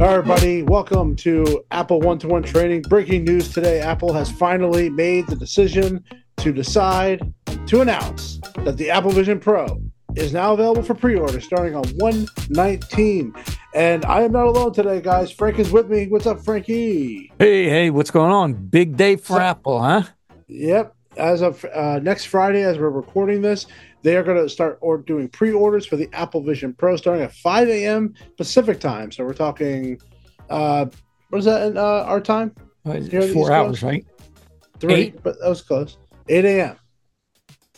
Everybody. Welcome to Apple One to One Training. Breaking news today Apple has finally made the decision to decide to announce that the Apple Vision Pro is now available for pre order starting on 119. And I am not alone today, guys. Frank is with me. What's up, Frankie? Hey, hey, what's going on? Big day for Apple, huh? Yep. As of uh, next Friday, as we're recording this, they are going to start or doing pre-orders for the Apple Vision Pro starting at 5 a.m. Pacific time. So we're talking, uh, what is that in uh, our time? four hours, right? Three, Eight? but that was close. 8 a.m.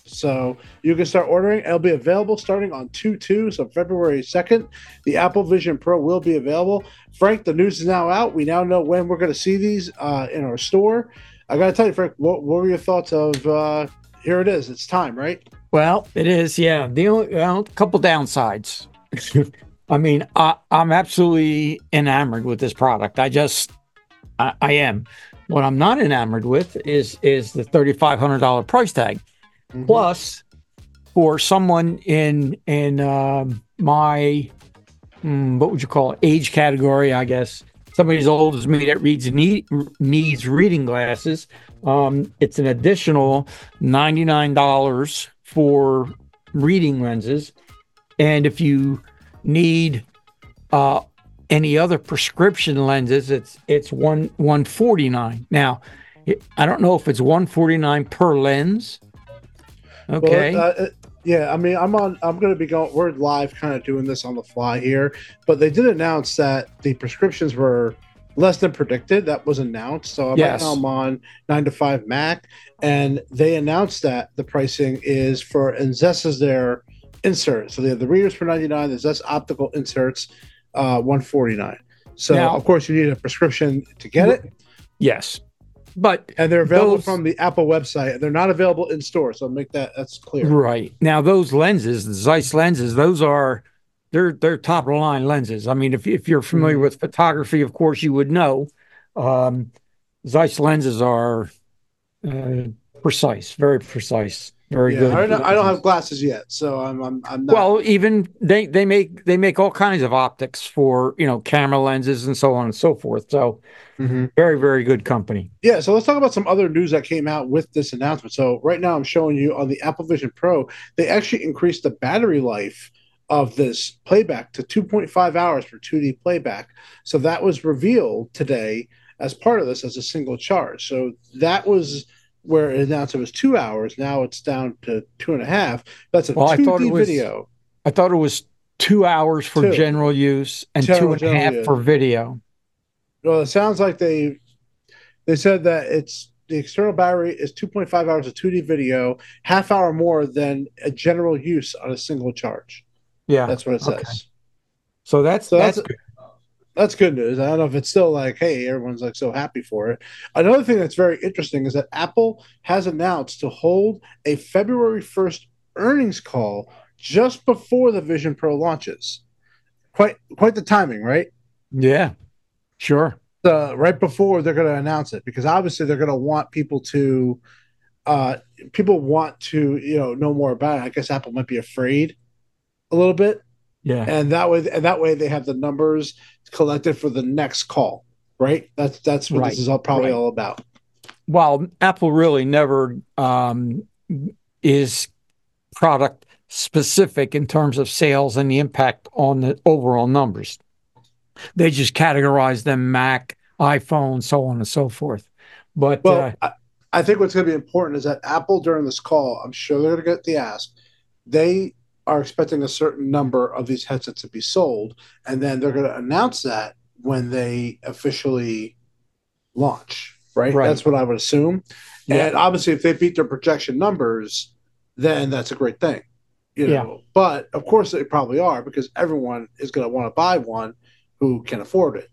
So you can start ordering. It'll be available starting on 2 2, so February 2nd. The Apple Vision Pro will be available. Frank, the news is now out. We now know when we're going to see these uh, in our store. I got to tell you, Frank, what, what, were your thoughts of uh, here it is? It's time, right? Well, it is, yeah. The only well, couple downsides. I mean, I, am absolutely enamored with this product. I just, I, I, am. What I'm not enamored with is is the thirty five hundred dollar price tag. Mm-hmm. Plus, for someone in in um, my mm, what would you call it age category, I guess somebody as old as me that reads need, needs reading glasses. Um, it's an additional ninety nine dollars for reading lenses. And if you need uh, any other prescription lenses, it's it's one one forty nine. Now, I don't know if it's one forty nine per lens. Okay. Well, uh, yeah, I mean, I'm on. I'm going to be going. We're live, kind of doing this on the fly here, but they did announce that the prescriptions were less than predicted. That was announced. So yes. right now I'm on nine to five Mac, and they announced that the pricing is for and Zeiss is their insert. So they have the readers for 99, the Zeiss optical inserts, uh, 149. So now, of course you need a prescription to get it. Yes. But and they're available those, from the Apple website. They're not available in store, so make that that's clear. Right now, those lenses, the Zeiss lenses, those are they're they're top of the line lenses. I mean, if if you're familiar mm-hmm. with photography, of course you would know. Um, Zeiss lenses are uh, precise, very precise, very yeah, good. I don't, I don't, have glasses yet, so I'm I'm, I'm not. Well, even they they make they make all kinds of optics for you know camera lenses and so on and so forth. So mm-hmm. very very good company. Yeah, so let's talk about some other news that came out with this announcement. So right now I'm showing you on the Apple Vision Pro, they actually increased the battery life of this playback to 2.5 hours for 2D playback. So that was revealed today as part of this as a single charge. So that was where it announced it was two hours. Now it's down to two and a half. That's a well, 2D I thought it was, video. I thought it was two hours for two. general use and general, two and a half use. for video. Well, it sounds like they they said that it's the external battery is 2.5 hours of 2D video, half hour more than a general use on a single charge. Yeah, that's what it says. Okay. So that's so that's, that's good. That's good news. I don't know if it's still like, hey, everyone's like so happy for it. Another thing that's very interesting is that Apple has announced to hold a February 1st earnings call just before the Vision Pro launches. Quite quite the timing, right? Yeah. Sure. The right before they're going to announce it because obviously they're going to want people to uh people want to, you know, know more about it. I guess Apple might be afraid a little bit. Yeah. And that way and that way they have the numbers collected for the next call, right? That's that's what right. this is all probably right. all about. Well, Apple really never um, is product specific in terms of sales and the impact on the overall numbers. They just categorize them Mac, iPhone, so on and so forth. But well, uh, I, I think what's going to be important is that Apple during this call, I'm sure they're going to get the ask. They are expecting a certain number of these headsets to be sold, and then they're going to announce that when they officially launch. Right? right. That's what I would assume. Yeah. And obviously, if they beat their projection numbers, then that's a great thing. You know, yeah. but of course they probably are because everyone is going to want to buy one who can afford it.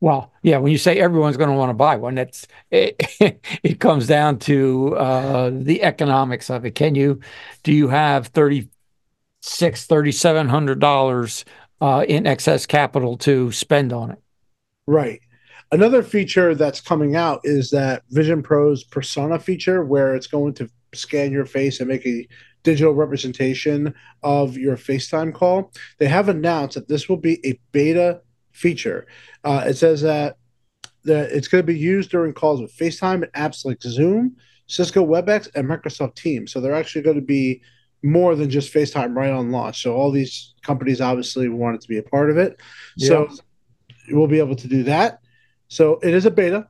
Well, yeah, when you say everyone's going to want to buy one, that's it, it comes down to uh, the economics of it. Can you do you have thirty six, thirty seven hundred dollars uh, in excess capital to spend on it? Right. Another feature that's coming out is that Vision Pro's Persona feature, where it's going to scan your face and make a digital representation of your FaceTime call. They have announced that this will be a beta feature. Uh, it says that that it's going to be used during calls with FaceTime and apps like Zoom, Cisco WebEx, and Microsoft Teams. So they're actually going to be more than just FaceTime right on launch. So all these companies obviously wanted to be a part of it. So we'll be able to do that. So it is a beta.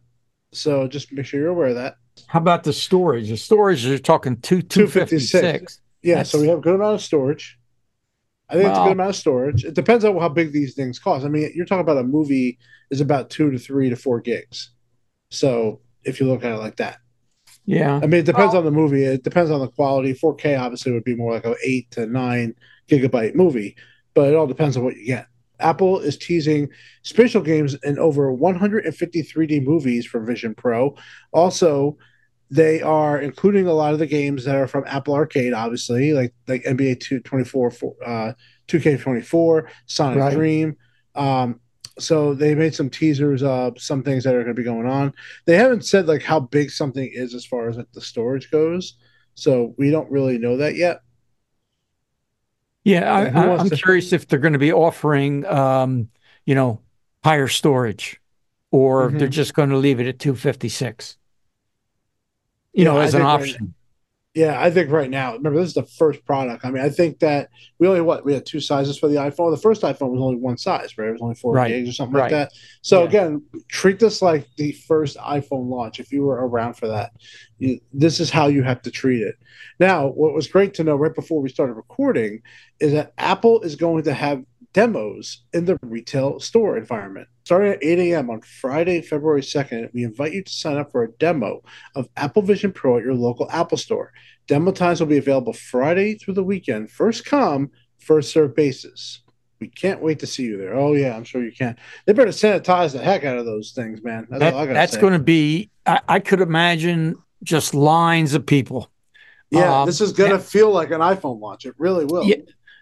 So just make sure you're aware of that. How about the storage? The storage, you're talking two two fifty six. Yeah, so we have a good amount of storage. I think it's a good amount of storage. It depends on how big these things cost. I mean, you're talking about a movie is about two to three to four gigs. So if you look at it like that, Yeah. I mean, it depends oh. on the movie. It depends on the quality. 4K obviously would be more like a eight to nine gigabyte movie, but it all depends on what you get. Apple is teasing spatial games in over 150 3D movies for Vision Pro. Also, they are including a lot of the games that are from Apple Arcade, obviously, like like NBA 224, uh, 2K24, Sonic Right. Dream. Um, so they made some teasers of some things that are going to be going on. They haven't said like how big something is as far as like the storage goes, so we don't really know that yet. Yeah, I, I, I'm to- curious if they're going to be offering, um, you know, higher storage, or if they're just going to leave it at 256. You know, Yeah, I as an option. Yeah, I think right now, remember this is the first product. I mean, I think that we only what we had two sizes for the iPhone. The first iPhone was only one size, right? It was only four Right. gigs or something Right. like that. So Yeah. again, treat this like the first iPhone launch. If you were around for that, you, this is how you have to treat it. Now, what was great to know right before we started recording is that Apple is going to have demos in the retail store environment. Starting at 8 a.m. on Friday, February 2nd, we invite you to sign up for a demo of Apple Vision Pro at your local Apple store. Demo times will be available Friday through the weekend. First come, first serve basis. We can't wait to see you there. Oh yeah, I'm sure you can. They better sanitize the heck out of those things, man. That's all I That, that's going to be, I, I could imagine just lines of people. yeah, um, this is gonna yeah. feel like an iPhone launch. It really will. Yeah.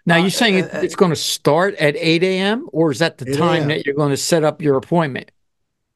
Now, Uh, you're saying uh, uh, it's going to start at 8 a.m., or is that the time that you're going to set up your appointment?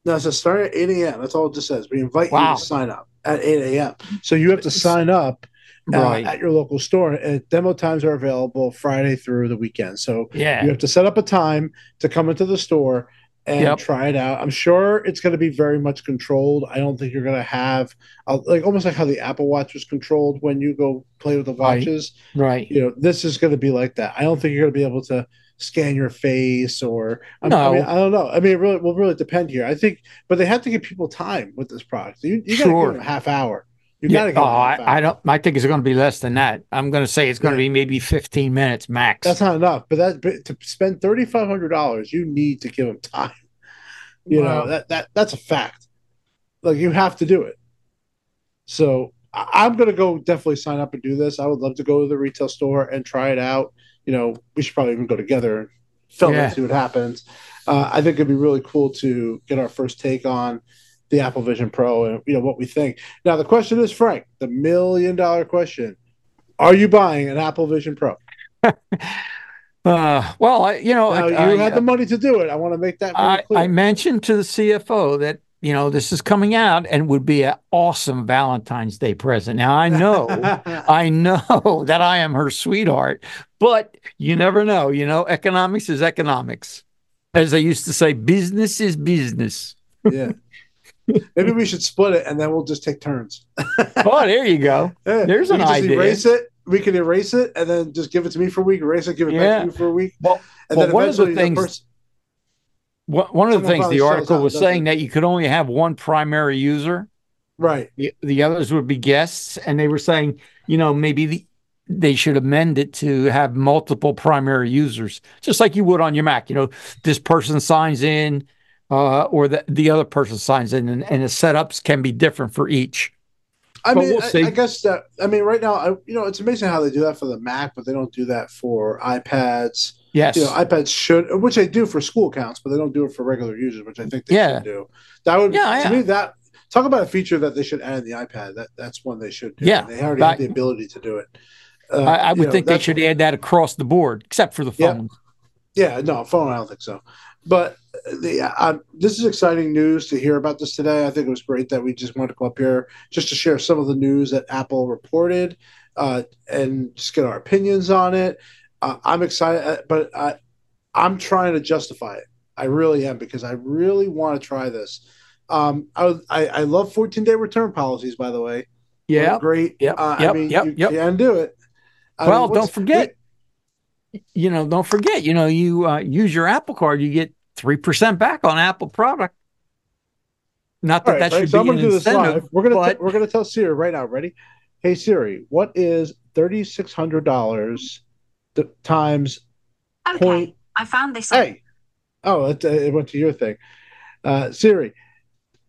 No, it says starting at 8 a.m. That's all it just says. We invite Wow. you to sign up at 8 a.m. So you have to sign up uh, Right. at your local store. And demo times are available Friday through the weekend. So Yeah. You have to set up a time to come into the store and Yep. try it out. I'm sure it's going to be very much controlled. I don't think you're going to have uh, like almost like how the Apple Watch was controlled when you go play with the watches. Right. You know, this is going to be like that. I don't think you're going to be able to scan your face or I, I No. mean I don't know. I mean it really will really depend here. I think, but they have to give people time with this product. You, you got to Sure. give them a half hour. You Yeah. got to give Oh, them a half hour. I, I don't. I think it's going to be less than that. I'm going to say it's going to be maybe 15 minutes max. That's not enough. But that but to spend thirty five hundred dollars, you need to give them time. You Wow. know that that that's a fact. Like you have to do it. So I- I'm gonna go definitely sign up and do this. I would love to go to the retail store and try it out. You know, we should probably even go together and film it Yeah. and see what happens. Uh, I think it'd be really cool to get our first take on the Apple Vision Pro and you know what we think. Now the question is, Frank, the million dollar question: Are you buying an Apple Vision Pro? Uh, well, I, you know, Now, I, you I- had the money to do it. I want to make that very I, clear. I mentioned to the CFO that you know this is coming out and would be an awesome Valentine's Day present. Now I know, I know that I am her sweetheart, but you never know. You know, economics is economics, as they used to say. Business is business. yeah. Maybe we should split it and then we'll just take turns. Oh, there you go. Yeah, There's we an idea. Erase it. We can erase it and then just give it to me for a week. Erase it, give it back to you for a week. Well, and well, then one of the the things- person- One one of the things the article was saying it? that you could only have one primary user. right. The, the others would be guests, and they were saying, you know, maybe the, they should amend it to have multiple primary users, just like you would on your Mac. You know, this person signs in, uh, or the the other person signs in, and, and the setups can be different for each. I But mean, we'll I. I guess that. I mean, right now, I, you know, it's amazing how they do that for the Mac, but they don't do that for iPads. Yes, You know, iPads should, which they do for school accounts, but they don't do it for regular users, which I think they Yeah. should do. That would, Yeah, to yeah. me, that talk about a feature that they should add in the iPad. That that's one they should do. Yeah, they already but- have the ability to do it. Uh, I, I you would know, think they should add that across the board, except for the Yeah. phone. Yeah, no, phone. I don't think so. But the uh, this is exciting news to hear about this today. I think it was great that we just wanted to go up here just to share some of the news that Apple reported uh, and just get our opinions on it. Uh, I'm excited, uh, but I, I'm trying to justify it. I really am because I really want to try this. Um, I, I, I love 14 day return policies, by the way. Yeah, great. Yep, uh, yep, I mean, yep, you yep. can do it. I well, mean, don't forget. You know, don't forget. You know, you uh, use your Apple Card, you get three percent back on Apple product. Not that All right, that Frank, should so I'm be an gonna do this incentive. live. We're gonna but- t- we're gonna tell Siri right now. Ready? Hey Siri, what is thirty six hundred dollars times Okay, point? I found this. Hey, oh, it, uh, it went to your thing. Uh, Siri,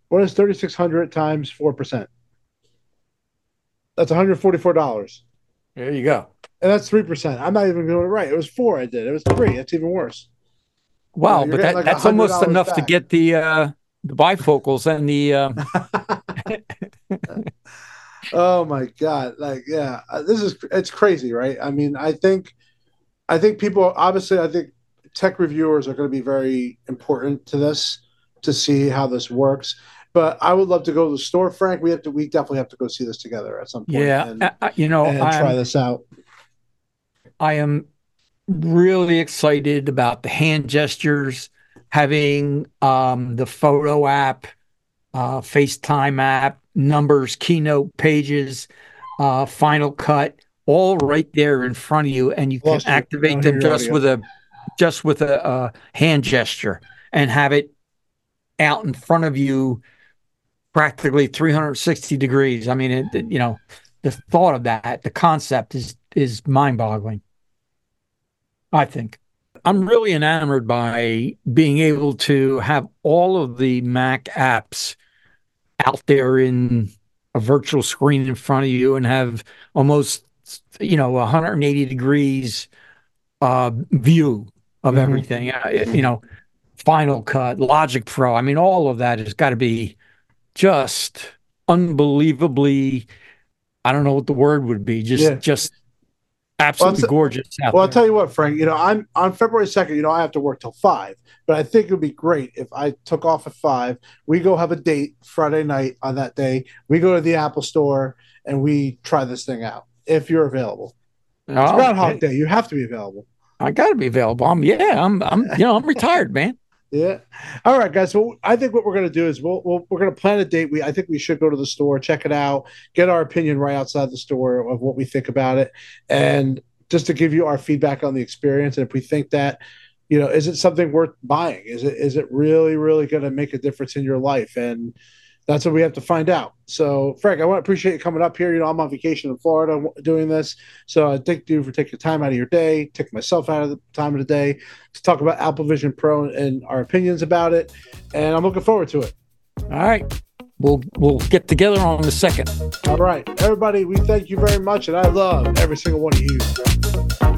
what is thirty six hundred times four percent? That's one hundred forty four dollars, there you go. And that's three percent. I'm not even doing it right. It was four. I did. It was three. That's even worse. Wow, but that, like that's almost $100 enough to get the uh, the bifocals and the. Um, oh my god like yeah uh, this is it's crazy right i mean i think i think people obviously i think tech reviewers are going to be very important to this to see how this works but i would love to go to the store frank we have to we definitely have to go see this together at some point yeah, and, I- you know, and I'm- try this out I am really excited about the hand gestures, having um, the photo app, uh, FaceTime app, numbers, keynote pages, uh, Final Cut, all right there in front of you, and you can Lost. Activate them just audio. with a just with a, uh hand gesture and have it out in front of you, practically 360 degrees. I mean, it, it- you know, the thought of that, the concept is is mind-boggling. I think. I'm really enamored by being able to have all of the Mac apps out there in a virtual screen in front of you and have almost, you know, 180 degrees uh, view of Mhm. everything. Uh, you know, Final Cut, Logic Pro. I mean, all of that has got to be just unbelievably. I don't know what the word would be. Just, Yeah. just absolutely Well, gorgeous. Well i'll tell you what frank you know i'm on february 2nd you know i have to work till 5 but i think it would be great if i took off at 5 we go have a date friday night on that day we go to the apple store and we try this thing out if you're available it's Oh, groundhog okay. day you have to be available I got to be available. I'm yeah. I'm I'm you know I'm retired, man. Yeah. All right, guys. So I think what we're going to do is we'll, we'll we're going to plan a date. We I think we should go to the store, check it out, get our opinion right outside the store of what we think about it, and just to give you our feedback on the experience. And if we think that, you know, is it something worth buying? Is it is it really really going to make a difference in your life? And that's what we have to find out. So, Frank, I want to appreciate you coming up here. You know, I'm on vacation in Florida doing this, so I thank you for taking time out of your day, taking myself out of the time of the day to talk about Apple Vision Pro and our opinions about it. And I'm looking forward to it. All right, we'll we'll get together on the second. All right, everybody, we thank you very much, and I love every single one of you.